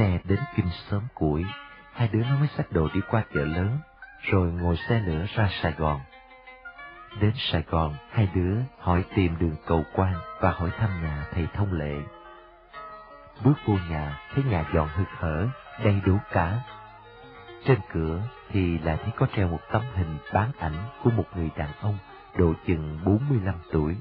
xe đến kinh sớm củi, hai đứa nó mới xách đồ đi qua chợ lớn, rồi ngồi xe lửa ra Sài Gòn. Đến Sài Gòn, hai đứa hỏi tìm đường cầu quan và hỏi thăm nhà thầy thông lệ. Bước vô nhà, thấy nhà dọn hực hở, đầy đủ cả. Trên cửa thì lại thấy có treo một tấm hình bán ảnh của một người đàn ông độ chừng 45 tuổi.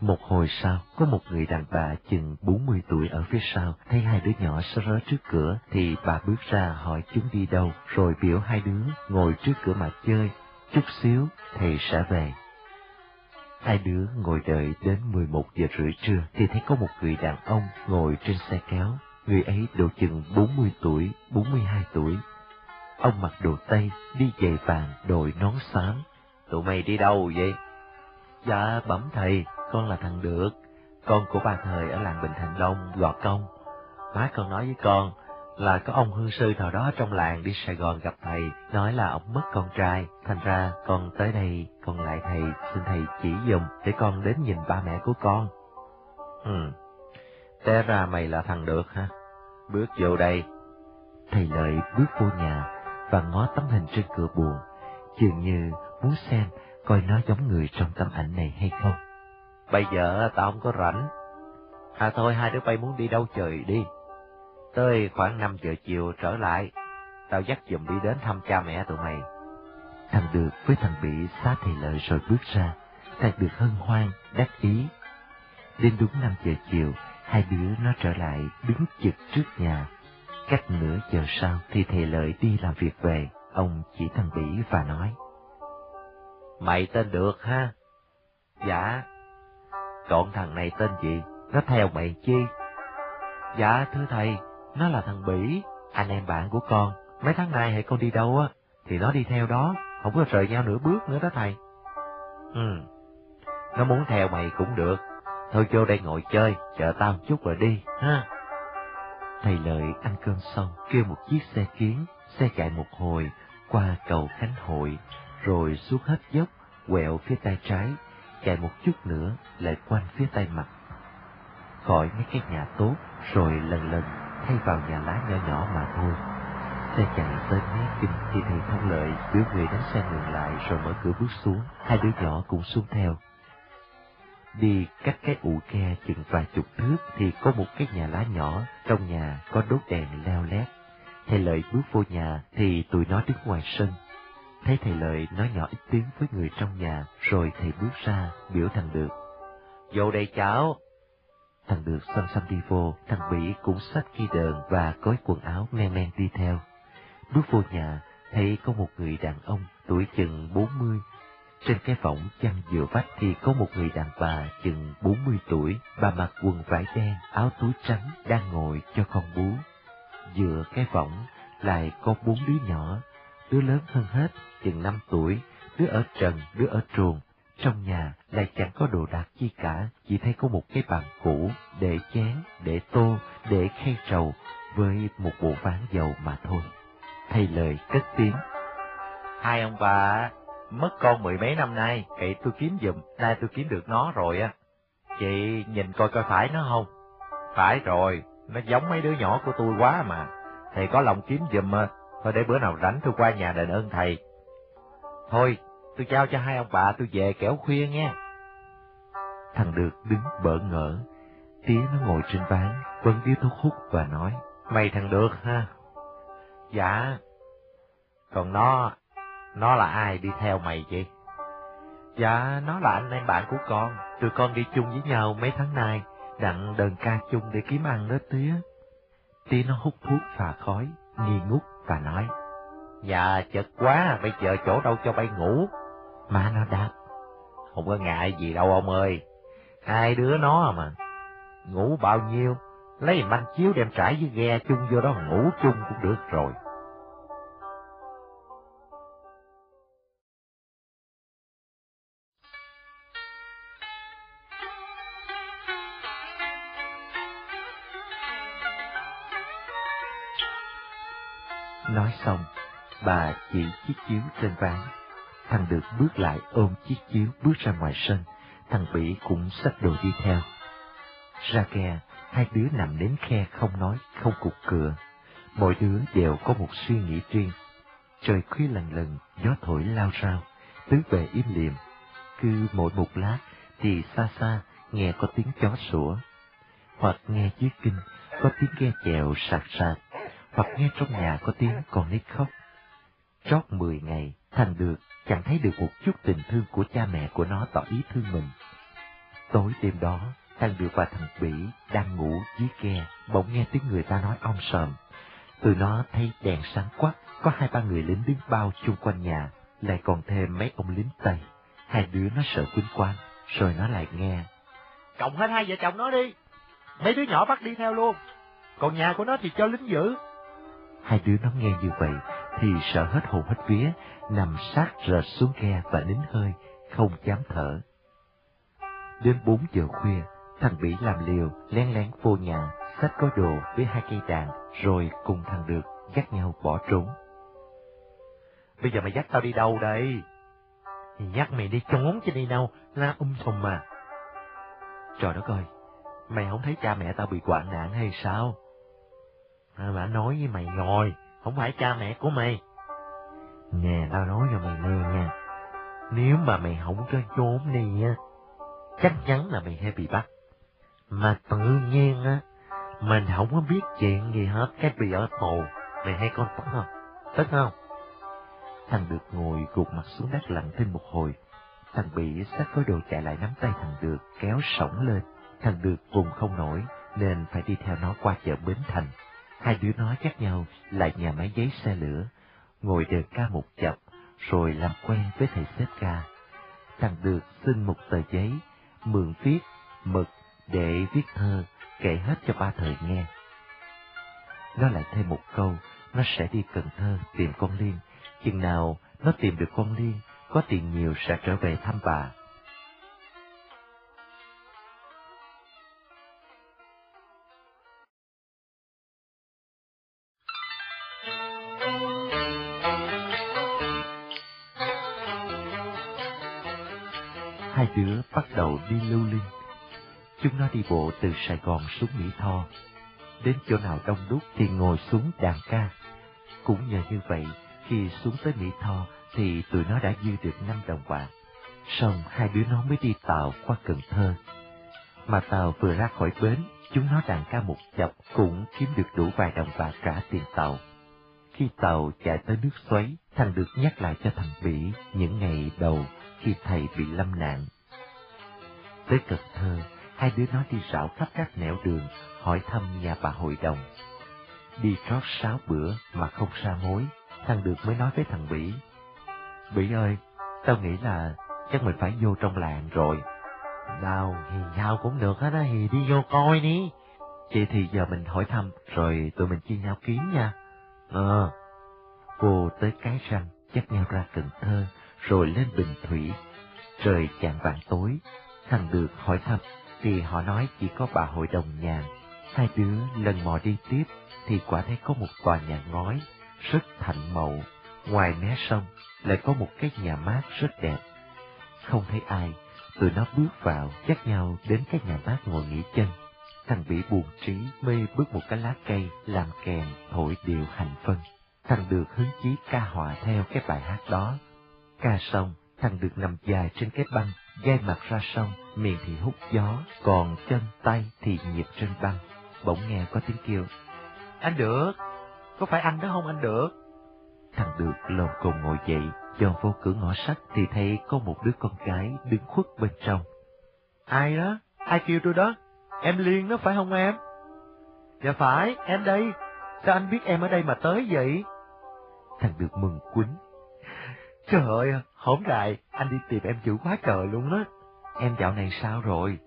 Một hồi sau, có một người đàn bà chừng 40 tuổi ở phía sau, thấy hai đứa nhỏ sơ rớ trước cửa, thì bà bước ra hỏi chúng đi đâu, rồi biểu hai đứa ngồi trước cửa mà chơi, chút xíu thầy sẽ về. Hai đứa ngồi đợi đến 11 giờ rưỡi trưa thì thấy có một người đàn ông ngồi trên xe kéo. Người ấy độ chừng 40 tuổi, 42 tuổi. Ông mặc đồ Tây, đi giày vàng, đội nón xám. Tụi mày đi đâu vậy? Dạ, bẩm thầy, con là thằng Được, con của bà thời ở làng Bình Thành Đông, Gò Công. Má con nói với con, là có ông hương sư nào đó trong làng đi Sài Gòn gặp thầy, nói là ông mất con trai, thành ra con tới đây, con lại thầy, xin thầy chỉ dùm để con đến nhìn ba mẹ của con. Ừ, té ra mày là thằng được ha, bước vô đây. Thầy Lợi bước vô nhà và ngó tấm hình trên cửa buồn, dường như muốn xem coi nó giống người trong tấm ảnh này hay không. Bây giờ tao không có rảnh. À thôi hai đứa bay muốn đi đâu trời đi. Tới khoảng 5 giờ chiều trở lại, tao dắt dùm đi đến thăm cha mẹ tụi mày. Thằng Được với thằng Bị xá thầy lợi rồi bước ra, thằng Được hân hoan, đắc ý. Đến đúng 5 giờ chiều, hai đứa nó trở lại đứng chực trước nhà. Cách nửa giờ sau thì thầy lợi đi làm việc về, ông chỉ thằng Bỉ và nói. Mày tên Được ha? Dạ. Còn thằng này tên gì? Nó theo mày chi? Dạ thưa thầy, nó là thằng Bỉ, anh em bạn của con. Mấy tháng nay hãy con đi đâu á, thì nó đi theo đó, không có rời nhau nửa bước nữa đó thầy. Ừ, nó muốn theo mày cũng được. Thôi vô đây ngồi chơi, chờ tao một chút rồi đi, ha. Thầy Lợi ăn cơm xong, kêu một chiếc xe kiến, xe chạy một hồi, qua cầu Khánh Hội, rồi xuống hết dốc, quẹo phía tay trái, chạy một chút nữa, lại quanh phía tay mặt. Khỏi mấy cái nhà tốt, rồi lần lần thay vào nhà lá nhỏ nhỏ mà thôi. Xe chạy tới mé kinh thì thầy thông lợi biểu người đánh xe ngừng lại rồi mở cửa bước xuống, hai đứa nhỏ cũng xuống theo. Đi cách cái ụ ke chừng vài chục thước thì có một cái nhà lá nhỏ, trong nhà có đốt đèn leo lét. Thầy Lợi bước vô nhà thì tụi nó đứng ngoài sân. Thấy thầy Lợi nói nhỏ ít tiếng với người trong nhà, rồi thầy bước ra, biểu thằng Được. Vô đây cháu, Thằng được xăm xăm đi vô, thằng Bỉ cũng xách cây đờn và gói quần áo men men đi theo. Bước vô nhà, thấy có một người đàn ông tuổi chừng bốn mươi. Trên cái võng chăn dựa vách thì có một người đàn bà chừng bốn mươi tuổi, bà mặc quần vải đen, áo túi trắng, đang ngồi cho con bú. Dựa cái võng lại có bốn đứa nhỏ, đứa lớn hơn hết, chừng năm tuổi, đứa ở trần, đứa ở truồng, trong nhà lại chẳng có đồ đạc chi cả, chỉ thấy có một cái bàn cũ, để chén, để tô, để khay trầu, với một bộ ván dầu mà thôi. Thầy lời cất tiếng. Hai ông bà mất con mười mấy năm nay, kệ tôi kiếm giùm, nay tôi kiếm được nó rồi á. Chị nhìn coi coi phải nó không? Phải rồi, nó giống mấy đứa nhỏ của tôi quá mà. Thầy có lòng kiếm giùm, thôi để bữa nào rảnh tôi qua nhà đền ơn thầy. Thôi, tôi trao cho hai ông bà tôi về kẻo khuya nghe. Thằng Được đứng bỡ ngỡ, tía nó ngồi trên ván, vẫn điếu thuốc hút và nói, mày thằng Được ha? Dạ. Còn nó, nó là ai đi theo mày vậy? Dạ, nó là anh em bạn của con, tụi con đi chung với nhau mấy tháng nay, đặng đờn ca chung để kiếm ăn đó tía. Tía nó hút thuốc phà khói, nghi ngút và nói, Dạ, chật quá, bây giờ chỗ đâu cho bay ngủ? Má nó đáp, không có ngại gì đâu ông ơi, hai đứa nó mà, ngủ bao nhiêu, lấy manh chiếu đem trải với ghe chung vô đó ngủ chung cũng được rồi. Bà chỉ chiếc chiếu trên ván Thằng được bước lại ôm chiếc chiếu bước ra ngoài sân, thằng Bỉ cũng xách đồ đi theo. Ra kè, hai đứa nằm đến khe không nói, không cục cửa. mỗi đứa đều có một suy nghĩ riêng. Trời khuya lần lần, gió thổi lao rao, tứ bề im liệm. Cứ mỗi một lát thì xa xa nghe có tiếng chó sủa, hoặc nghe dưới kinh có tiếng ghe chèo sạc sạc, hoặc nghe trong nhà có tiếng con nít khóc. Trót mười ngày, thằng được chẳng thấy được một chút tình thương của cha mẹ của nó tỏ ý thương mình. Tối đêm đó, thằng được và thằng Bỉ đang ngủ dưới ghe, bỗng nghe tiếng người ta nói om sòm. Từ nó thấy đèn sáng quắc, có hai ba người lính đứng bao chung quanh nhà, lại còn thêm mấy ông lính Tây. Hai đứa nó sợ quýnh quan, rồi nó lại nghe. Cộng hết hai vợ chồng nó đi, mấy đứa nhỏ bắt đi theo luôn, còn nhà của nó thì cho lính giữ. Hai đứa nó nghe như vậy, thì sợ hết hồn hết vía, nằm sát rệt xuống ghe và nín hơi, không dám thở. Đến bốn giờ khuya, thằng Bỉ làm liều, lén lén vô nhà, xách có đồ với hai cây đàn, rồi cùng thằng Được dắt nhau bỏ trốn. Bây giờ mày dắt tao đi đâu đây? Dắt mày đi trốn chứ đi đâu, la um sùm mà. Trời đất ơi, mày không thấy cha mẹ tao bị quản nạn hay sao? À, mà nói với mày rồi, không phải cha mẹ của mày. Nè, tao nói cho mày nghe nha. Nếu mà mày không cho trốn đi á, chắc chắn là mày hay bị bắt. Mà tự nhiên á, mình không có biết chuyện gì hết, cái bị ở tù. Mày hay con tức không? Tức không? Thằng được ngồi gục mặt xuống đất lặng thinh một hồi. Thằng bị sát có đồ chạy lại nắm tay thằng được, kéo sổng lên. Thằng được vùng không nổi, nên phải đi theo nó qua chợ Bến Thành. Hai đứa nó chắc nhau lại nhà máy giấy xe lửa, ngồi đờ ca một chập, rồi làm quen với thầy xếp ca. Thằng được xin một tờ giấy, mượn viết, mực để viết thơ, kể hết cho ba thời nghe. Nó lại thêm một câu, nó sẽ đi Cần Thơ tìm con Liên. Chừng nào nó tìm được con Liên, có tiền nhiều sẽ trở về thăm bà. Hai đứa bắt đầu đi lưu linh. Chúng nó đi bộ từ Sài Gòn xuống Mỹ Tho. Đến chỗ nào đông đúc thì ngồi xuống đàn ca. Cũng nhờ như vậy, khi xuống tới Mỹ Tho thì tụi nó đã dư được năm đồng bạc. Xong hai đứa nó mới đi tàu qua Cần Thơ. Mà tàu vừa ra khỏi bến, chúng nó đàn ca một chập cũng kiếm được đủ vài đồng bạc trả tiền tàu. Khi tàu chạy tới nước xoáy, thằng được nhắc lại cho thằng Bỉ những ngày đầu khi thầy bị lâm nạn. Tới Cần Thơ, hai đứa nó đi rảo khắp các nẻo đường, hỏi thăm nhà bà hội đồng. Đi trót sáu bữa mà không ra mối, thằng được mới nói với thằng Bỉ. Bỉ ơi, tao nghĩ là chắc mình phải vô trong làng rồi. Nào, thì sao cũng được hết á, thì đi vô coi đi. Vậy thì giờ mình hỏi thăm, rồi tụi mình chia nhau kiếm nha. Ờ, cô tới cái răng, dắt nhau ra Cần Thơ, rồi lên Bình Thủy. Trời chạng vạn tối, thằng được hỏi thăm, thì họ nói chỉ có bà hội đồng nhà. Hai đứa lần mò đi tiếp, thì quả thấy có một tòa nhà ngói, rất thạnh mậu. Ngoài mé sông, lại có một cái nhà mát rất đẹp. Không thấy ai, tụi nó bước vào, dắt nhau đến cái nhà mát ngồi nghỉ chân. Thằng bị buồn trí mê bước một cái lá cây làm kèn thổi điệu hành phân. Thằng được hứng chí ca họa theo cái bài hát đó. Ca xong, thằng được nằm dài trên cái băng, gai mặt ra sông, miệng thì hút gió, còn chân tay thì nhịp trên băng. Bỗng nghe có tiếng kêu. Anh được, có phải anh đó không anh được? Thằng được lồm cồm ngồi dậy, dòm vô cửa ngõ sắt thì thấy có một đứa con gái đứng khuất bên trong. Ai đó? Ai kêu tôi đó? Em Liên đó phải không em? Dạ phải, em đây. Sao anh biết em ở đây mà tới vậy? Thằng được mừng quýnh. Trời ơi, hổm đại, anh đi tìm em dữ quá trời luôn á. Em dạo này sao rồi?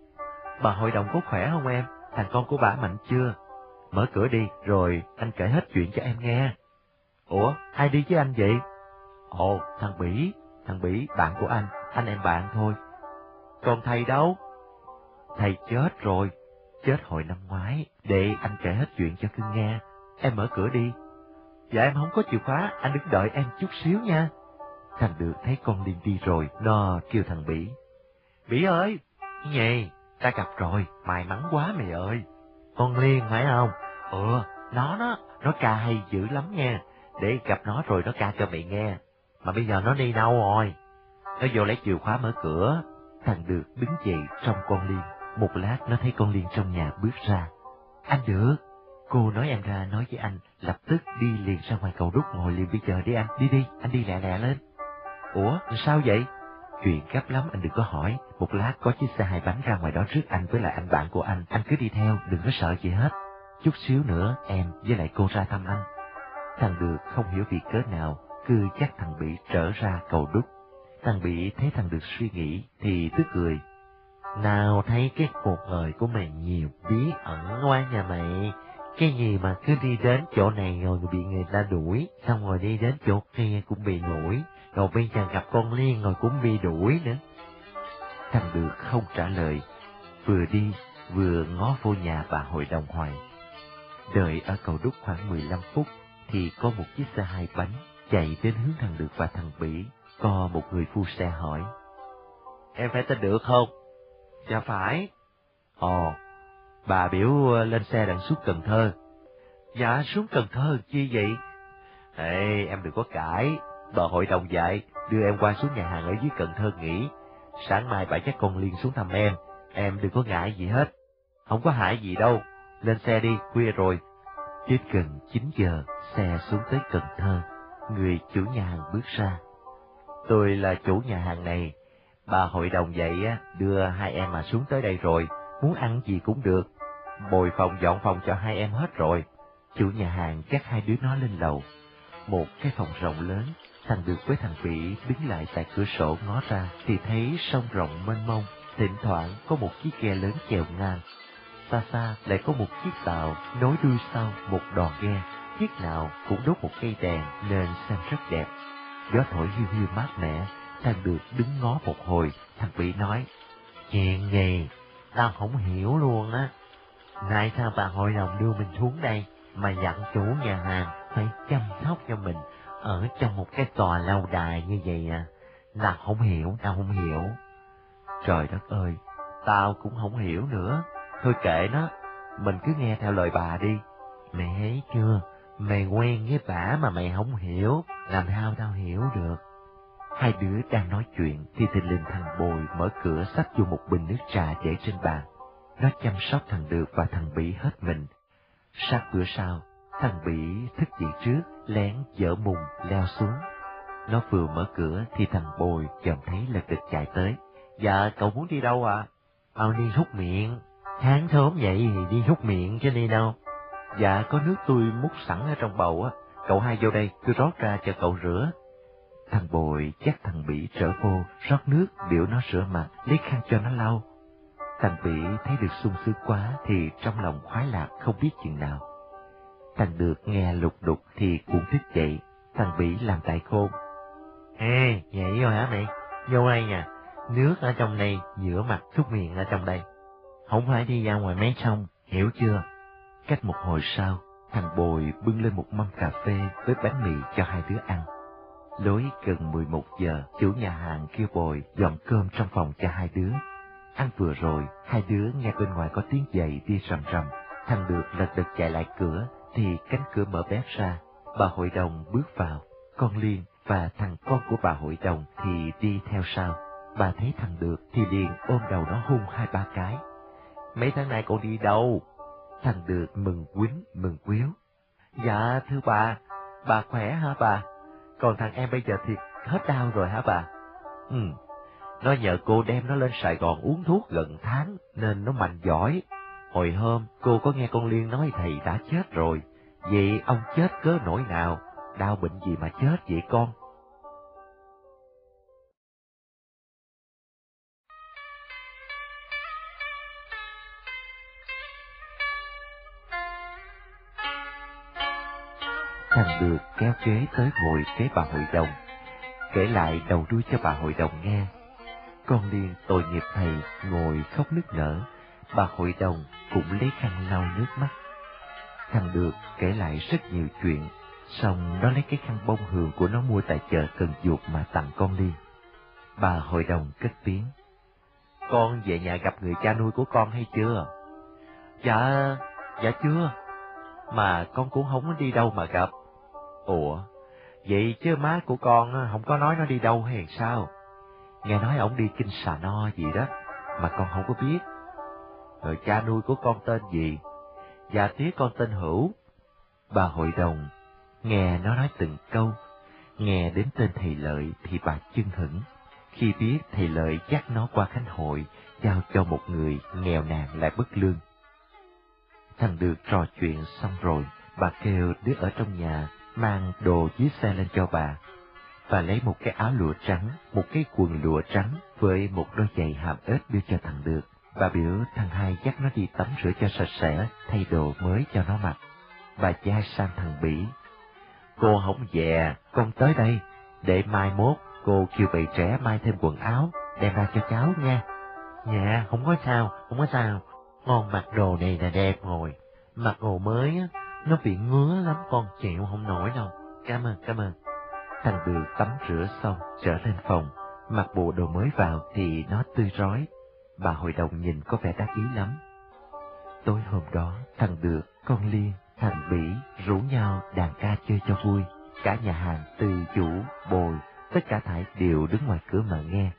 Bà hội đồng có khỏe không em? Thằng con của bà mạnh chưa? Mở cửa đi, rồi anh kể hết chuyện cho em nghe. Ủa, ai đi với anh vậy? Ồ, thằng Bỉ, thằng Bỉ, bạn của anh, anh em bạn thôi. Còn thầy đâu? Thầy chết rồi, chết hồi năm ngoái, để anh kể hết chuyện cho cưng nghe. Em mở cửa đi. Dạ em không có chìa khóa, anh đứng đợi em chút xíu nha. Thằng được thấy con Liên đi rồi, nó kêu thằng Bỉ. Bỉ ơi, nhì, ta gặp rồi, may mắn quá mày ơi. Con Liên phải không? Ừ, Nó đó, nó ca hay dữ lắm nha, để gặp nó rồi nó ca cho mày nghe. Mà bây giờ nó đi đâu rồi? Nó vô lấy chìa khóa mở cửa. Thằng được đứng dậy trong con Liên. Một lát nó thấy con Liên trong nhà bước ra. Anh được. Cô nói em ra nói với anh, lập tức đi liền ra ngoài cầu đúc ngồi liền bây giờ đi anh, đi đi, anh đi lẹ lẹ lên. Ủa, sao vậy? Chuyện gấp lắm anh đừng có hỏi, một lát có chiếc xe hai bánh ra ngoài đó rước anh với lại anh bạn của anh, anh cứ đi theo, đừng có sợ gì hết. Chút xíu nữa em với lại cô ra thăm anh. Thằng được không hiểu vì cớ nào, cứ chắc thằng bị trở ra cầu đúc. Thằng bị thấy thằng được suy nghĩ thì tức cười. Nào thấy cái cuộc đời của mày nhiều bí ẩn quá nhà mày. Cái gì mà cứ đi đến chỗ này rồi bị người ta đuổi, xong rồi đi đến chỗ kia cũng bị đuổi, rồi bây giờ gặp con Liên rồi cũng bị đuổi nữa. Thằng được không trả lời, vừa đi vừa ngó vô nhà bà hội đồng hoài. Đợi ở cầu đúc khoảng 15 phút thì có một chiếc xe hai bánh chạy đến hướng thằng được và thằng Bỉ. Có một người phu xe hỏi. Em phải tên được không? Dạ phải. Ồ, bà biểu lên xe đặng xuống Cần Thơ. Dạ xuống Cần Thơ chi vậy? Ê, em đừng có cãi, bà hội đồng dạy đưa em qua xuống nhà hàng ở dưới Cần Thơ nghỉ. Sáng mai bà chắc con Liên xuống thăm em, em đừng có ngại gì hết. Không có hại gì đâu, lên xe đi, khuya rồi. Đến gần 9 giờ, xe xuống tới Cần Thơ, người chủ nhà hàng bước ra. Tôi là chủ nhà hàng này, bà hội đồng dạy á, đưa hai em mà xuống tới đây rồi, muốn ăn gì cũng được. Bồi phòng dọn phòng cho hai em hết rồi. Chủ nhà hàng chắc hai đứa nó lên lầu. Một cái phòng rộng lớn, thành được với thằng Vĩ đứng lại tại cửa sổ ngó ra thì thấy sông rộng mênh mông, thỉnh thoảng có một chiếc ghe lớn chèo ngang. Xa xa lại có một chiếc tàu nối đuôi sau một đòn ghe, chiếc nào cũng đốt một cây đèn nên xem rất đẹp. Gió thổi hiu hiu mát mẻ, thằng được đứng ngó một hồi, thằng Vĩ nói, Chuyện gì? Tao không hiểu luôn á. Nay sao bà hội đồng đưa mình xuống đây mà dặn chủ nhà hàng phải chăm sóc cho mình ở trong một cái tòa lâu đài như vậy à? Tao không hiểu, tao không hiểu. Trời đất ơi, tao cũng không hiểu nữa. Thôi kệ nó, mình cứ nghe theo lời bà đi. Mày thấy chưa, mày quen với bà mà mày không hiểu, làm sao tao hiểu được. Hai đứa đang nói chuyện thì thình lình thằng Bồi mở cửa xách vô một bình nước trà để trên bàn. Nó chăm sóc thằng Được và thằng Bỉ hết mình. Sát bữa sau, thằng Bỉ thức dậy trước, lén dở mùng leo xuống. Nó vừa mở cửa thì thằng Bồi chợt thấy lật địch chạy tới. Dạ, cậu muốn đi đâu à? Tao đi hút miệng. Tháng sớm vậy thì đi hút miệng chứ đi đâu. Dạ, có nước tôi múc sẵn ở trong bầu á. Cậu hai vô đây, tôi rót ra cho cậu rửa. Thằng bồi chắc thằng Bỉ trở vô, rót nước, biểu nó rửa mặt, lấy khăn cho nó lau. Thằng Bỉ thấy được sung sướng quá thì trong lòng khoái lạc không biết chừng nào. Thằng được nghe lục đục thì cũng thức dậy, thằng Bỉ làm tại khôn. Ê, vậy rồi hả mày? Vô đây nha, nước ở trong đây, giữa mặt xúc miệng ở trong đây. Không phải đi ra ngoài mấy sông, hiểu chưa? Cách một hồi sau, thằng Bồi bưng lên một mâm cà phê với bánh mì cho hai đứa ăn. Lối gần 11 giờ, chủ nhà hàng kêu Bồi dọn cơm trong phòng cho hai đứa. Ăn vừa rồi, hai đứa nghe bên ngoài có tiếng giày đi rầm rầm. Thằng được lật đật chạy lại cửa, thì cánh cửa mở bét ra. Bà hội đồng bước vào, con Liên và thằng con của bà hội đồng thì đi theo sau. Bà thấy thằng được thì liền ôm đầu nó hôn hai ba cái. Mấy tháng nay con đi đâu? Thằng được mừng quýnh, mừng quýu. Dạ thưa bà, bà khỏe hả bà? Còn thằng em bây giờ thì hết đau rồi hả bà? Ừ, nó nhờ cô đem nó lên Sài Gòn uống thuốc gần tháng nên nó mạnh giỏi. Hồi hôm cô có nghe con Liên nói thầy đã chết rồi. Vậy ông chết cớ nỗi nào? Đau bệnh gì mà chết vậy con? Thằng được kéo ghế tới ngồi kế bà hội đồng, kể lại đầu đuôi cho bà hội đồng nghe. Con Liên tội nghiệp thầy ngồi khóc nức nở, bà hội đồng cũng lấy khăn lau nước mắt. Thằng được kể lại rất nhiều chuyện, xong nó lấy cái khăn bông hường của nó mua tại chợ Cần Duột mà tặng con Liên. Bà hội đồng cất tiếng. Con về nhà gặp người cha nuôi của con hay chưa? Dạ, dạ chưa. mà con cũng không đi đâu mà gặp. Ủa, vậy chứ má của con không có nói nó đi đâu hay sao? Nghe nói ổng đi kinh xà no gì đó, mà con không có biết. Rồi cha nuôi của con tên gì? Dạ tía con tên Hữu. Bà hội đồng, nghe nó nói từng câu, nghe đến tên thầy lợi thì bà chân hững. Khi biết thầy lợi dắt nó qua khánh hội, giao cho một người nghèo nàn lại bất lương. Thằng được trò chuyện xong rồi, bà kêu đứa ở trong nhà mang đồ dưới xe lên cho bà, và lấy một cái áo lụa trắng, một cái quần lụa trắng với một đôi giày hàm ếch đưa cho thằng được. Bà biểu thằng hai dắt nó đi tắm rửa cho sạch sẽ, thay đồ mới cho nó mặc. Bà cha sang thằng Bỉ. Cô không về, con tới đây, để mai mốt cô kêu bầy trẻ mai thêm quần áo, đem ra cho cháu nha. Dạ, không có sao, không có sao. Ngon mặc đồ này là đẹp rồi. Mặc đồ mới á, nó bị ngứa lắm con chịu không nổi đâu. Cảm ơn, cảm ơn. Thằng bự tắm rửa xong, trở lên phòng, mặc bộ đồ mới vào thì nó tươi rói. Bà hội đồng nhìn có vẻ đắc ý lắm. Tối hôm đó, thằng Được, con Liên, thằng Bỉ rủ nhau đàn ca chơi cho vui. Cả nhà hàng từ chủ, bồi, tất cả thải đều đứng ngoài cửa mà nghe.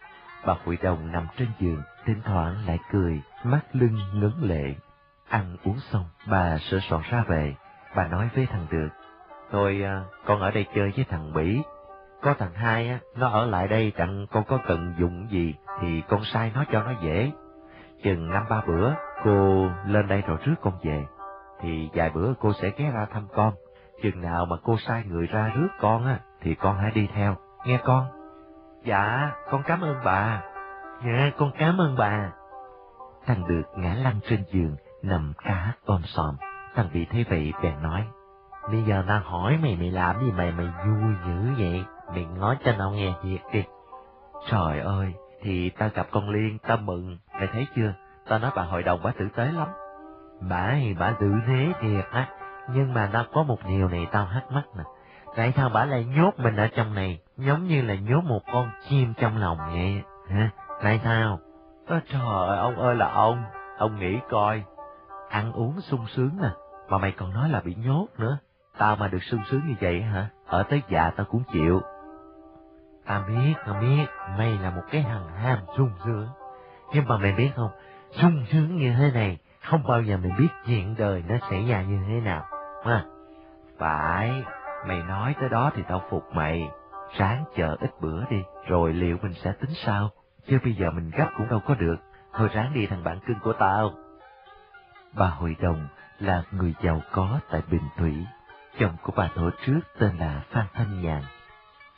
Bà hội đồng nằm trên giường, thỉnh thoảng lại cười, mắt lưng ngấn lệ. Ăn uống xong, bà sửa soạn ra về. Bà nói với thằng Được, Thôi à, con ở đây chơi với thằng Bỉ. Có thằng hai á, nó ở lại đây đặng con có cần dùng gì thì con sai nó cho nó dễ. Chừng năm ba bữa, cô lên đây rồi rước con về. Thì vài bữa cô sẽ ghé ra thăm con. Chừng nào mà cô sai người ra rước con á, thì con hãy đi theo, nghe con. Dạ, con cảm ơn bà. Dạ, con cảm ơn bà. Thằng được ngã lăn trên giường, nằm ca hát ôm sòm. Thằng bị thế vậy bèn nói. Bây giờ tao hỏi mày mày làm gì mày mày vui dữ vậy? Mày nói cho tao nghe thiệt đi. Trời ơi, thì tao gặp con Liên, tao mừng, mày thấy chưa? Tao nói bà hội đồng bà tử tế lắm. Bà thì bà tử thế thiệt á, nhưng mà tao có một điều này tao hắc mắc nè. Tại sao bà lại nhốt mình ở trong này, giống như là nhốt một con chim trong lòng vậy, hả? Tại sao? Ơ trời ơi, ông ơi là ông, ông nghĩ coi, ăn uống sung sướng nè, mà mày còn nói là bị nhốt nữa. Tao mà được sung sướng như vậy hả? Ở tới già tao cũng chịu ta biết, ta biết, mày là một cái thằng ham sung sướng. Nhưng mà mày biết không, sung sướng như thế này, không bao giờ mày biết chuyện đời nó xảy ra như thế nào. À, phải, mày nói tới đó thì tao phục mày. Sáng chờ ít bữa đi, rồi liệu mình sẽ tính sao? Chứ bây giờ mình gấp cũng đâu có được. Thôi ráng đi thằng bạn cưng của tao. Bà Hội Đồng là người giàu có tại Bình Thủy. Chồng của bà thổ trước tên là Phan Thanh Nhàn.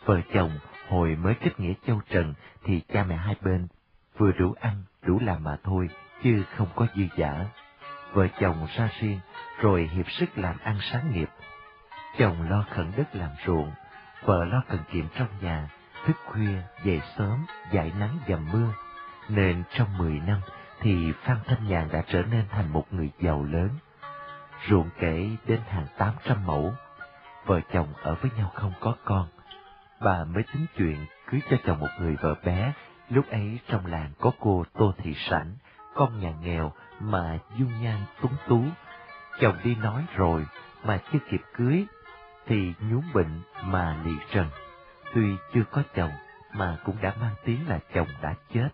Vợ chồng hồi mới kết nghĩa châu Trần thì cha mẹ hai bên vừa đủ ăn, đủ làm mà thôi, chứ không có dư giả. Vợ chồng ra riêng, rồi hiệp sức làm ăn sáng nghiệp. Chồng lo khẩn đất làm ruộng, vợ lo cần kiệm trong nhà, thức khuya, dậy sớm, dãi nắng dầm mưa. Nên trong mười năm thì Phan Thanh Nhàn đã trở nên thành một người giàu lớn. Ruộng kể đến hàng tám trăm mẫu, vợ chồng ở với nhau không có con. Bà mới tính chuyện cưới cho chồng một người vợ bé, lúc ấy trong làng có cô Tô Thị Sảnh, con nhà nghèo mà dung nhan túng tú. Chồng đi nói rồi mà chưa kịp cưới, thì nhún bệnh mà lì trần. Tuy chưa có chồng mà cũng đã mang tiếng là chồng đã chết.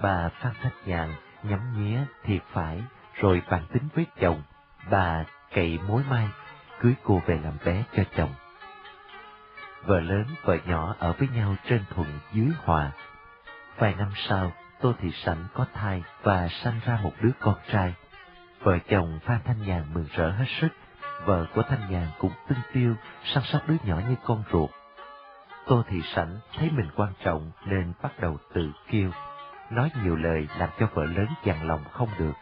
Bà Phan thách Nhàn nhắm nhía thiệt phải, rồi bàn tính với chồng, bà cậy mối mai, cưới cô về làm bé cho chồng. Vợ lớn vợ nhỏ ở với nhau trên thuận dưới hòa. Vài năm sau, Tô Thị Sảnh có thai và sanh ra một đứa con trai. Vợ chồng Phan Thanh Nhàn mừng rỡ hết sức, vợ của Thanh Nhàn cũng tinh tiêu, săn sóc đứa nhỏ như con ruột. Tô Thị Sảnh thấy mình quan trọng nên bắt đầu tự kiêu nói nhiều lời làm cho vợ lớn dằn lòng không được.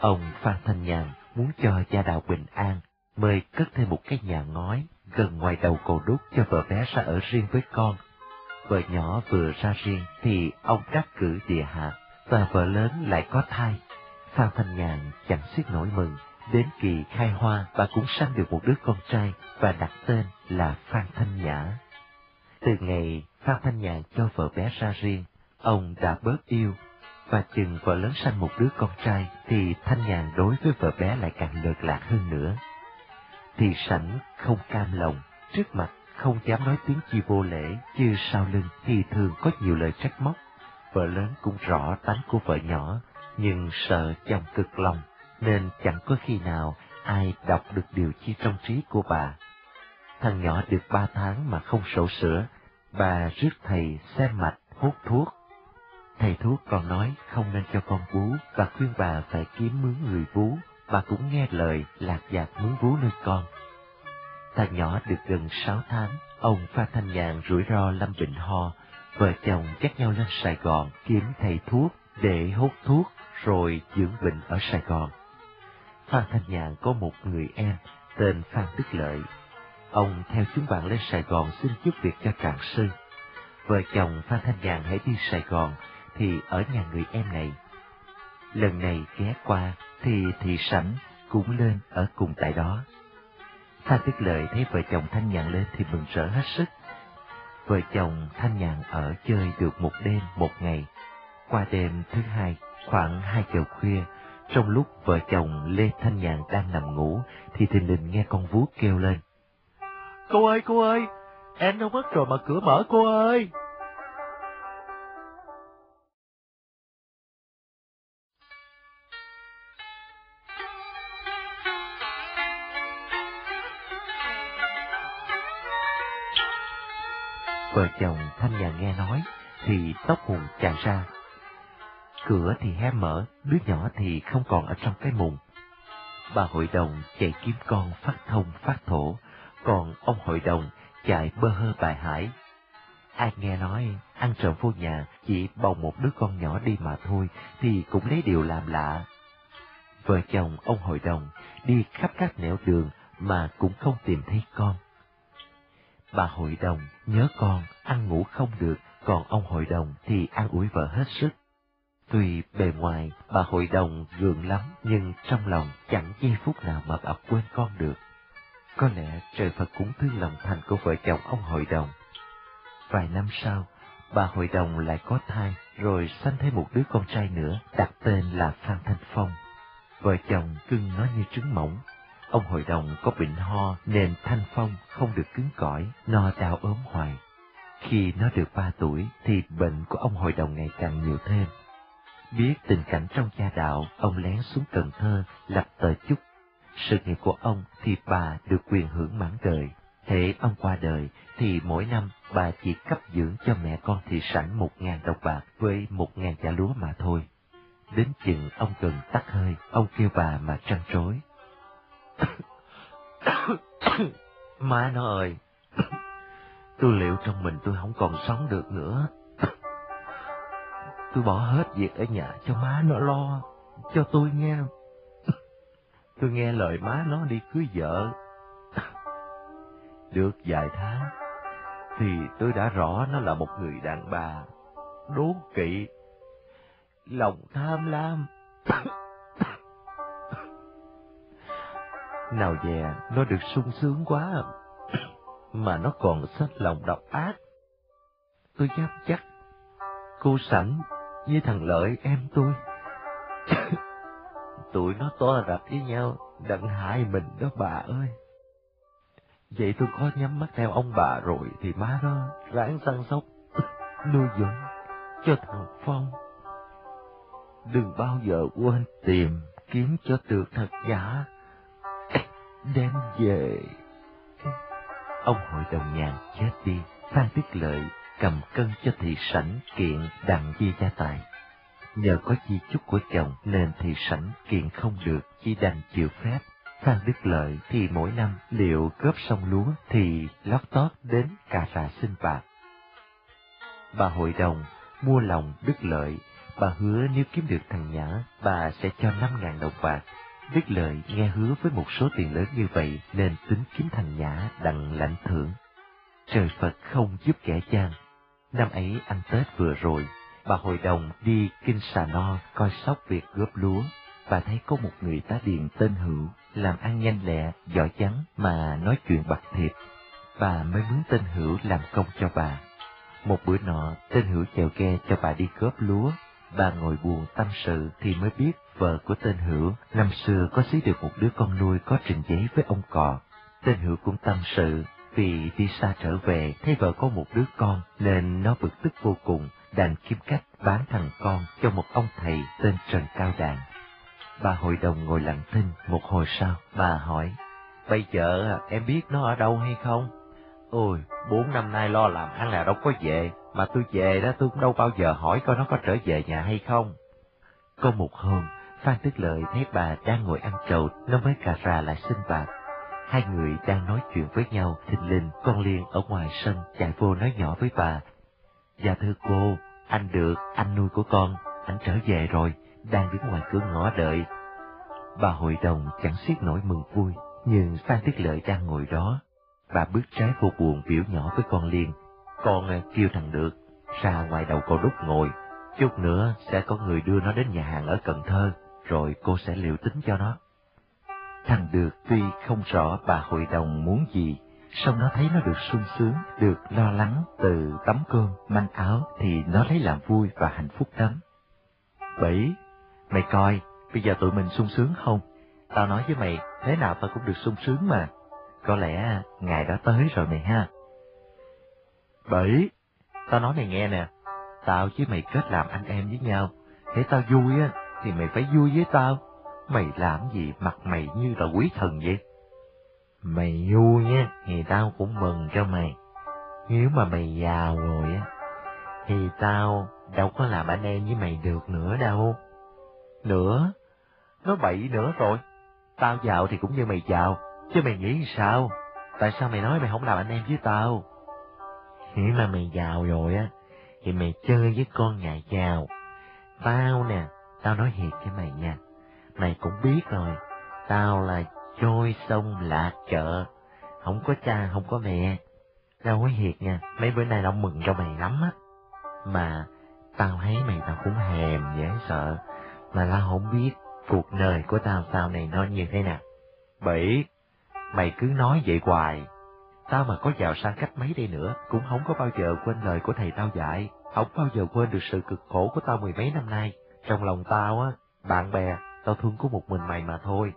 Ông Phan Thanh Nhàn muốn cho gia đạo bình an, mời cất thêm một cái nhà ngói gần ngoài đầu cầu đúc cho vợ bé ra ở riêng với con. Vợ nhỏ vừa ra riêng thì ông cắt cử địa hạ, và vợ lớn lại có thai. Phan Thanh Nhàn chẳng xiết nổi mừng, đến kỳ khai hoa bà cũng sanh được một đứa con trai và đặt tên là Phan Thanh Nhã. Từ ngày Phan Thanh Nhàn cho vợ bé ra riêng, ông đã bớt yêu, và chừng vợ lớn sanh một đứa con trai thì Thanh Nhàn đối với vợ bé lại càng lợt lạc hơn nữa thì sảnh không cam lòng, trước mặt không dám nói tiếng chi vô lễ, chứ sau lưng thì thường có nhiều lời trách móc. Vợ lớn cũng rõ tánh của vợ nhỏ, nhưng sợ chồng cực lòng, nên chẳng có khi nào ai đọc được điều chi trong trí của bà. Thằng nhỏ được ba tháng mà không sổ sữa, bà rước thầy xem mạch hút thuốc. Thầy thuốc còn nói không nên cho con bú và khuyên bà phải kiếm mướn người bú, bà cũng nghe lời lạc dạc mướn vú nuôi con. Thằng nhỏ được gần sáu tháng, ông Phan Thanh Nhàn rủi ro lâm bệnh ho, vợ chồng dắt nhau lên Sài Gòn kiếm thầy thuốc để hút thuốc rồi dưỡng bệnh ở Sài Gòn. Phan Thanh Nhàn có một người em tên Phan Đức Lợi. Ông theo chúng bạn lên Sài Gòn xin giúp việc cho Trạng Sư. Vợ chồng Phan Thanh Nhàn hãy đi Sài Gòn thì ở nhà người em này. Lần này ghé qua thì thị sảnh cũng lên ở cùng tại đó. Phan Tiết Lợi thấy vợ chồng Thanh Nhàn lên thì mừng rỡ hết sức. Vợ chồng Thanh Nhàn ở chơi được một đêm một ngày. Qua đêm thứ hai, khoảng hai giờ khuya, trong lúc vợ chồng Lê Thanh Nhàn đang nằm ngủ, thì thình lình nghe con vú kêu lên. Cô ơi, cô ơi, em đâu mất rồi mà cửa mở cô ơi. Vợ chồng Thanh nhà nghe nói, thì tóc hùng tràn ra, Cửa thì hé mở, đứa nhỏ thì không còn ở trong cái mùng. Bà hội đồng chạy kiếm con phát thông phát thổ, còn ông hội đồng chạy bơ hơ bài hải. Ai nghe nói ăn trộm vô nhà chỉ bồng một đứa con nhỏ đi mà thôi thì cũng lấy điều làm lạ. Vợ chồng ông hội đồng đi khắp các nẻo đường mà cũng không tìm thấy con. Bà hội đồng nhớ con ăn ngủ không được, còn ông hội đồng thì an ủi vợ hết sức. Tuy bề ngoài bà hội đồng gượng lắm, nhưng trong lòng chẳng giây phút nào mà bà quên con được. Có lẽ trời Phật cũng thương lòng thành của vợ chồng ông hội đồng. Vài năm sau, bà hội đồng lại có thai, rồi sanh thêm một đứa con trai nữa, đặt tên là Phan Thanh Phong. Vợ chồng cưng nó như trứng mỏng. Ông hội đồng có bệnh ho nên Thanh Phong không được cứng cỏi, no đau ốm hoài. Khi nó được ba tuổi thì bệnh của ông hội đồng ngày càng nhiều thêm. Biết tình cảnh trong gia đạo, ông lén xuống Cần Thơ lập tờ chúc. Sự nghiệp của ông thì bà được quyền hưởng mãn đời. thể ông qua đời thì mỗi năm bà chỉ cấp dưỡng cho mẹ con thị sản một ngàn đồng bạc với một ngàn chả lúa mà thôi. Đến chừng ông cần tắt hơi, ông kêu bà mà trăn trối. Má nó ơi, tôi liệu trong mình tôi không còn sống được nữa. Tôi bỏ hết việc ở nhà cho má nó lo, cho tôi nghe. Tôi nghe lời má nó đi cưới vợ. Được vài tháng, thì tôi đã rõ nó là một người đàn bà, đố kỵ, lòng tham lam. Nào dè, nó được sung sướng quá, à. mà nó còn sách lòng độc ác. Tôi dám chắc, cô sẵn với thằng Lợi em tôi. Tụi nó to rập với nhau, đặng hại mình đó bà ơi. Vậy tôi có nhắm mắt theo ông bà rồi thì má đó ráng săn sóc, nuôi dưỡng cho thằng Phong. Đừng bao giờ quên tìm, kiếm cho được thật giả, đem về. Ông hội đồng nhàn chết đi, Phan Tiết Lợi cầm cân cho thị sảnh kiện đặng chia gia tài. Nhờ có chi chúc của chồng nên thị sảnh kiện không được, chỉ đành chịu phép. Phan Đức Lợi thì mỗi năm liệu cướp xong lúa thì lót tót đến cà rà xin bạc. Bà hội đồng mua lòng Đức Lợi, bà hứa nếu kiếm được thằng Nhã, bà sẽ cho năm ngàn đồng bạc. Đức Lợi nghe hứa với một số tiền lớn như vậy nên tính kiếm thằng Nhã đặng lãnh thưởng. Trời Phật không giúp kẻ gian, Năm ấy ăn Tết vừa rồi, bà hội đồng đi kinh xà no coi sóc việc góp lúa. Bà thấy có một người tá điền tên Hữu, làm ăn nhanh lẹ, giỏi chắn mà nói chuyện bạc thiệp. Bà mới mướn tên Hữu làm công cho bà. Một bữa nọ, tên Hữu chèo ghe cho bà đi góp lúa. Bà ngồi buồn tâm sự thì mới biết vợ của tên Hữu năm xưa có xí được một đứa con nuôi có trình giấy với ông cò. Tên Hữu cũng tâm sự, vì đi xa trở về thấy vợ có một đứa con nên nó bực tức vô cùng, đành kiếm cách bán thằng con cho một ông thầy tên Trần Cao Đàn. Bà hội đồng ngồi lặng thinh một hồi sau, bà hỏi, Bây giờ à, em biết nó ở đâu hay không? Ôi, bốn năm nay lo làm ăn là đâu có về, mà tôi về đó tôi cũng đâu bao giờ hỏi coi nó có trở về nhà hay không. Có một hôm, Phan Đức Lợi thấy bà đang ngồi ăn trầu, nó mới cà rà lại xin bạc. Hai người đang nói chuyện với nhau, thình lình con Liên ở ngoài sân chạy vô nói nhỏ với bà. Dạ thưa cô, anh được, anh nuôi của con, anh trở về rồi, đang đứng ngoài cửa ngõ đợi. Bà hội đồng chẳng xiết nổi mừng vui, nhưng Phan Tiết Lợi đang ngồi đó. Bà bước trái vô buồn biểu nhỏ với con Liên. Con à, kêu thằng được, ra ngoài đầu cầu đúc ngồi, chút nữa sẽ có người đưa nó đến nhà hàng ở Cần Thơ, rồi cô sẽ liệu tính cho nó. Thằng được tuy không rõ bà hội đồng muốn gì, song nó thấy nó được sung sướng, được lo lắng từ tấm cơm, manh áo thì nó thấy làm vui và hạnh phúc lắm. Bảy, mày coi, bây giờ tụi mình sung sướng không? Tao nói với mày, thế nào tao cũng được sung sướng mà. Có lẽ ngày đã tới rồi mày ha. Bảy, tao nói mày nghe nè, tao với mày kết làm anh em với nhau, thế tao vui á, thì mày phải vui với tao. Mày làm gì mặt mày như là quý thần vậy? Mày vui nha, thì tao cũng mừng cho mày. Nếu mà mày giàu rồi á, thì tao đâu có làm anh em với mày được nữa đâu. Nữa? Nói bậy nữa rồi. Tao giàu thì cũng như mày giàu, chứ mày nghĩ sao? Tại sao mày nói mày không làm anh em với tao? Nếu mà mày giàu rồi á, thì mày chơi với con nhà giàu. Tao nè, tao nói thiệt với mày nha. Mày cũng biết rồi, tao là trôi sông lạc chợ, không có cha, không có mẹ. Tao nói thiệt nha, mấy bữa nay tao mừng cho mày lắm á. Mà tao thấy mày tao cũng hèm dễ sợ, mà tao không biết cuộc đời của tao sau này nó như thế nào. bởi mày cứ nói vậy hoài. Tao mà có giàu sang cách mấy đây nữa, cũng không có bao giờ quên lời của thầy tao dạy, không bao giờ quên được sự cực khổ của tao mười mấy năm nay. Trong lòng tao á, bạn bè, tao thương có một mình mày mà thôi.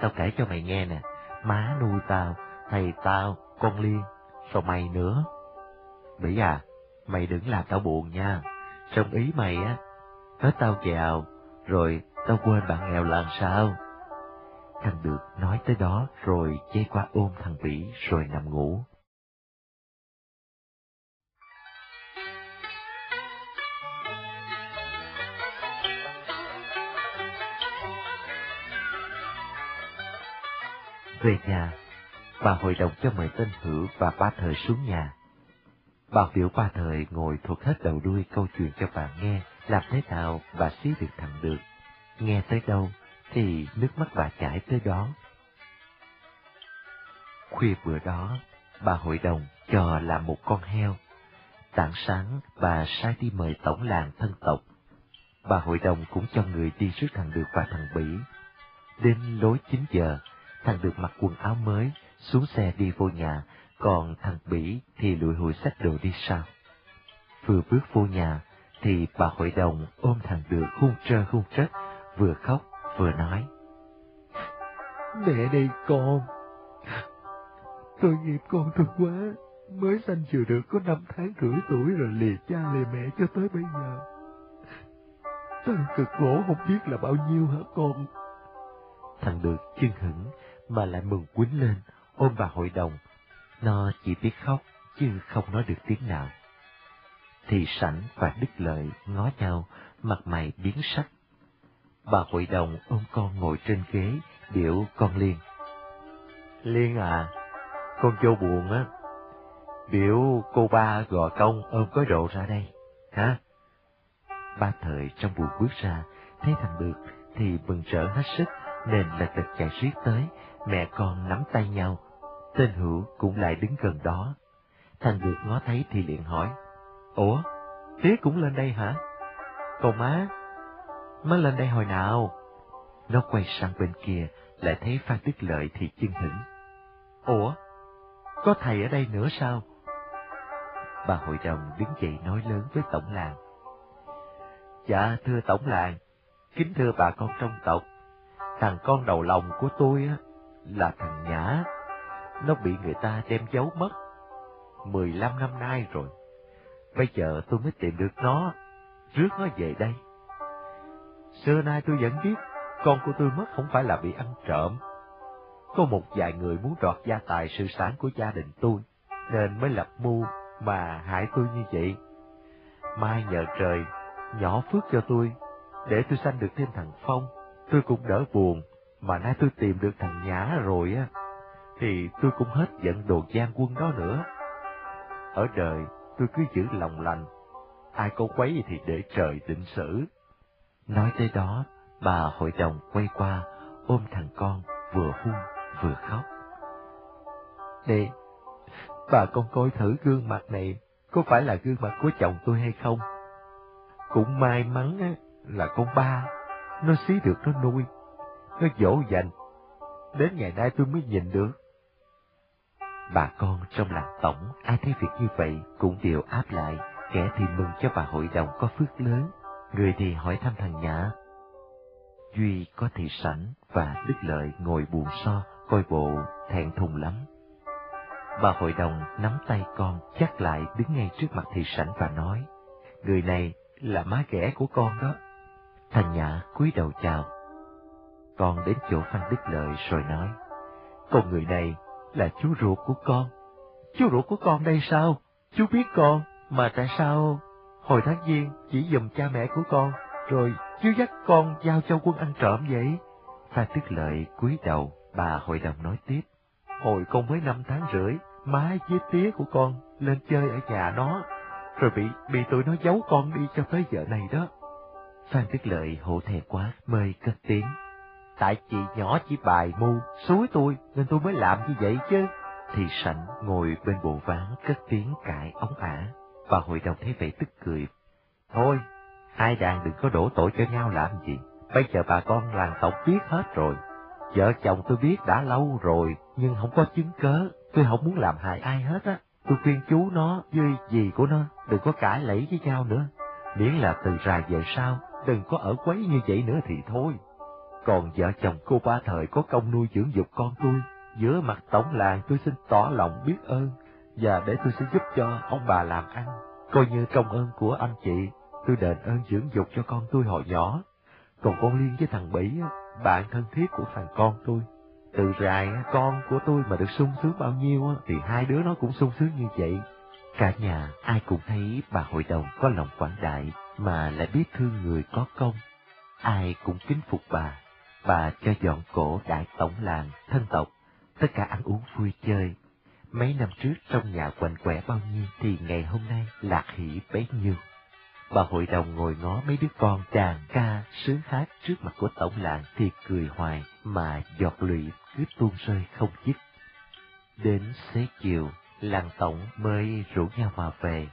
Tao kể cho mày nghe nè, má nuôi tao, thầy tao, con Liên, rồi mày nữa. Bỉ à, mày đừng làm tao buồn nha. Trong ý mày á, hết tao giàu, rồi tao quên bạn nghèo làm sao? Thằng được nói tới đó rồi chay qua ôm thằng Bỉ rồi nằm ngủ. Về nhà, bà hội đồng cho mời tên Hữu và ba thời xuống nhà. Bà biểu ba thời ngồi thuộc hết đầu đuôi câu chuyện cho bà nghe, làm thế nào bà xí được thằng được. Nghe tới đâu thì nước mắt bà chảy tới đó. Khuya bữa đó, bà hội đồng cho làm một con heo. Tảng sáng, bà sai đi mời tổng làng thân tộc. Bà hội đồng cũng cho người đi rước thằng Được và thằng Bỉ. Đến lối 9 giờ, thằng Được mặc quần áo mới, xuống xe đi vô nhà, còn thằng Bỉ thì lùi hùi xách đồ đi sau. Vừa bước vô nhà, thì bà hội đồng ôm thằng Được hung trơ hung trất, vừa khóc vừa nói. Mẹ đây con, tôi nghiệp con tôi quá, mới sanh vừa được có năm tháng rưỡi tuổi rồi lìa cha lìa mẹ cho tới bây giờ. Thân cực khổ không biết là bao nhiêu hả con? Thằng được chân hững mà lại mừng quýnh lên, ôm bà hội đồng. Nó chỉ biết khóc, chứ không nói được tiếng nào. Thì sảnh và đức lợi ngó nhau, mặt mày biến sắc. Bà hội đồng ôm con ngồi trên ghế, biểu con Liên. Liên à, con vô buồn á. Biểu cô ba gò công ôm có rộ ra đây, hả? Ba thời trong buồn bước ra, thấy thằng được thì mừng rỡ hết sức, nên lật đật chạy riết tới, mẹ con nắm tay nhau. Tên hữu cũng lại đứng gần đó. thành được ngó thấy thì liền hỏi, Ủa, tía cũng lên đây hả? Còn má, má lên đây hồi nào? Nó quay sang bên kia, lại thấy Phan Đức Lợi thì chân hững. Ủa, có thầy ở đây nữa sao? Bà hội đồng đứng dậy nói lớn với tổng làng. Dạ, thưa tổng làng, kính thưa bà con trong tộc, thằng con đầu lòng của tôi á, là thằng Nhã. nó bị người ta đem giấu mất. Mười lăm năm nay rồi. Bây giờ tôi mới tìm được nó, rước nó về đây. Xưa nay tôi vẫn biết, con của tôi mất không phải là bị ăn trộm. Có một vài người muốn đoạt gia tài sự sản của gia đình tôi, nên mới lập mưu mà hại tôi như vậy. Mai nhờ trời, nhỏ phước cho tôi, để tôi sanh được thêm thằng Phong, tôi cũng đỡ buồn, mà nay tôi tìm được thằng Nhã rồi á, thì tôi cũng hết giận đồ gian quân đó nữa. Ở đời, tôi cứ giữ lòng lành, ai có quấy thì để trời định xử. Nói tới đó, bà hội đồng quay qua, ôm thằng con, vừa hung vừa khóc. Nè, bà con coi thử gương mặt này có phải là gương mặt của chồng tôi hay không? Cũng may mắn á, là con ba, nó xí được nó nuôi, nó dỗ dành. Đến ngày nay tôi mới nhìn được. Bà con trong làng tổng, ai thấy việc như vậy cũng đều áp lại, kẻ thì mừng cho bà hội đồng có phước lớn, người thì hỏi thăm thằng Nhã. Duy có thị sảnh và Đức Lợi ngồi buồn so, coi bộ thẹn thùng lắm. Bà hội đồng nắm tay con chắc lại đứng ngay trước mặt thị sảnh và nói, người này là má ghẻ của con đó. Thằng Nhã cúi đầu chào. Con đến chỗ Phan Đức Lợi rồi nói, con người này là chú ruột của con. Chú ruột của con đây sao? Chú biết con, mà tại sao hồi tháng giêng chỉ dùm cha mẹ của con, rồi chú dắt con giao cho quân ăn trộm vậy? Phan Đức Lợi cúi đầu, bà hội đồng nói tiếp. Hồi con mới năm tháng rưỡi, má với tía của con lên chơi ở nhà nó, rồi bị bị tụi nó giấu con đi cho tới giờ này đó. Phan Đức Lợi hổ thẹn quá, mời cất tiếng. Tại chị nhỏ chỉ bài mưu, suối tôi, nên tôi mới làm như vậy chứ. Thì sảnh ngồi bên bộ ván cất tiếng cãi ống ả, và hội đồng thấy vậy tức cười. Thôi, hai đàn đừng có đổ tội cho nhau làm gì. Bây giờ bà con làng tộc biết hết rồi. Vợ chồng tôi biết đã lâu rồi, nhưng không có chứng cớ. Tôi không muốn làm hại ai hết á. Tôi khuyên chú nó với gì của nó đừng có cãi lẫy với nhau nữa. Miễn là từ rài về sau, đừng có ở quấy như vậy nữa thì thôi. Còn vợ chồng cô ba thời có công nuôi dưỡng dục con tôi, giữa mặt tổng làng tôi xin tỏ lòng biết ơn, và để tôi sẽ giúp cho ông bà làm ăn. Coi như công ơn của anh chị, tôi đền ơn dưỡng dục cho con tôi hồi nhỏ. Còn con Liên với thằng Bỉ, bạn thân thiết của thằng con tôi. Từ rài con của tôi mà được sung sướng bao nhiêu thì hai đứa nó cũng sung sướng như vậy. Cả nhà ai cũng thấy bà hội đồng có lòng quảng đại mà lại biết thương người có công. Ai cũng kính phục bà. Bà cho dọn cổ đại tổng làng, thân tộc, tất cả ăn uống vui chơi. Mấy năm trước trong nhà quạnh quẻ bao nhiêu thì ngày hôm nay lạc hỷ bấy nhiêu. Bà hội đồng ngồi ngó mấy đứa con chàng ca sướng hát trước mặt của tổng làng thì cười hoài mà giọt lụy cứ tuôn rơi không dứt. Đến xế chiều, làng tổng mới rủ nhau mà về.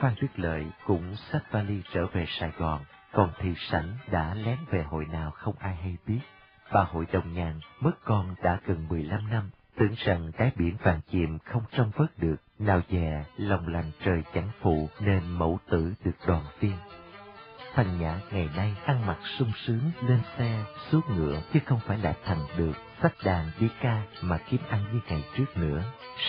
Phan Đức Lợi cũng xách vali trở về Sài Gòn, còn thị sảnh đã lén về hội nào không ai hay biết. Bà hội đồng nhàn mất con đã gần 15 năm, tưởng rằng cái biển vàng chìm không trông vớt được, nào dè lòng lành trời chẳng phụ nên mẫu tử được đoàn viên. Thành Nhã ngày nay ăn mặc sung sướng lên xe, suốt ngựa chứ không phải là thành được sách đàn đi ca mà kiếm ăn như ngày trước nữa.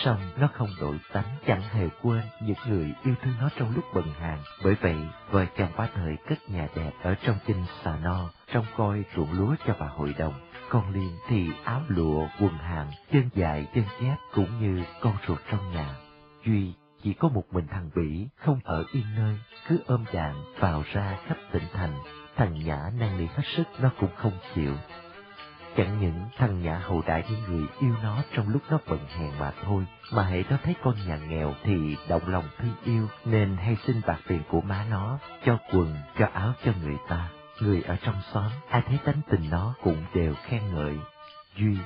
Xong nó không đổi tánh, chẳng hề quên những người yêu thương nó trong lúc bần hàng. Bởi vậy, vợ chồng ba thời cất nhà đẹp ở trong chinh xà no, trong coi ruộng lúa cho bà hội đồng. Con Liên thì áo lụa, quần hàng, chân dài, chân chép cũng như con ruột trong nhà. Duy chỉ có một mình thằng Bỉ không ở yên nơi, cứ ôm dạng vào ra khắp tỉnh thành. Thằng Nhã năng nỉ hết sức nó cũng không chịu. Chẳng những thằng Nhã hậu đại những người yêu nó trong lúc nó bận hèn mà thôi, mà hãy nó thấy con nhà nghèo thì động lòng thương yêu nên hay xin bạc tiền của má nó, cho quần, cho áo cho người ta. Người ở trong xóm, ai thấy tánh tình nó cũng đều khen ngợi. Duy,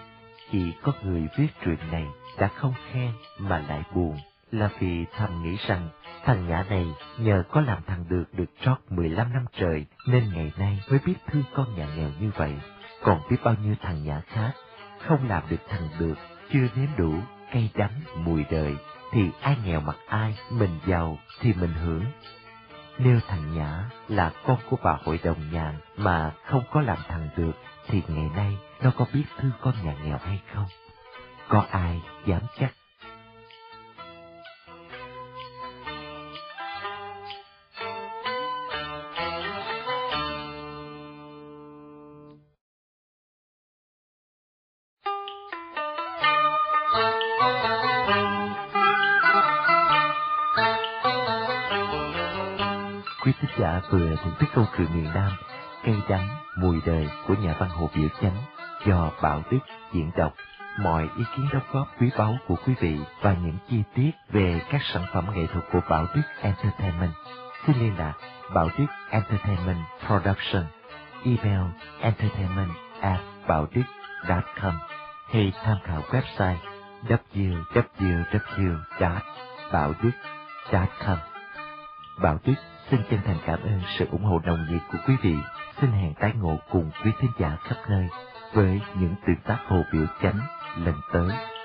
chỉ có người viết truyện này đã không khen mà lại buồn là vì thầm nghĩ rằng thằng nhã này nhờ có làm thằng được được trót 15 năm trời nên ngày nay mới biết thương con nhà nghèo như vậy. Còn biết bao nhiêu thằng nhã khác không làm được thằng được, chưa nếm đủ cay đắng mùi đời thì ai nghèo mặc ai, mình giàu thì mình hưởng. Nếu thằng Nhã là con của bà hội đồng nhàn mà không có làm thằng được thì ngày nay nó có biết thương con nhà nghèo hay không? có ai dám chắc. Giả vừa thưởng thức câu chuyện miền Nam Cây đắng, mùi đời của nhà văn Hồ Biểu Chánh do Bảo Đức diễn đọc. Mọi ý kiến đóng góp quý báu của quý vị và những chi tiết về các sản phẩm nghệ thuật của Bảo Đức Entertainment xin liên lạc Bảo Đức Entertainment Production email entertainment at bảo đức.com hay tham khảo website www.bảo đức.com Bảo Đức xin chân thành cảm ơn sự ủng hộ đồng nhiệt của quý vị. Xin hẹn tái ngộ cùng quý thính giả khắp nơi với những tương tác hồ biểu chánh lần tới.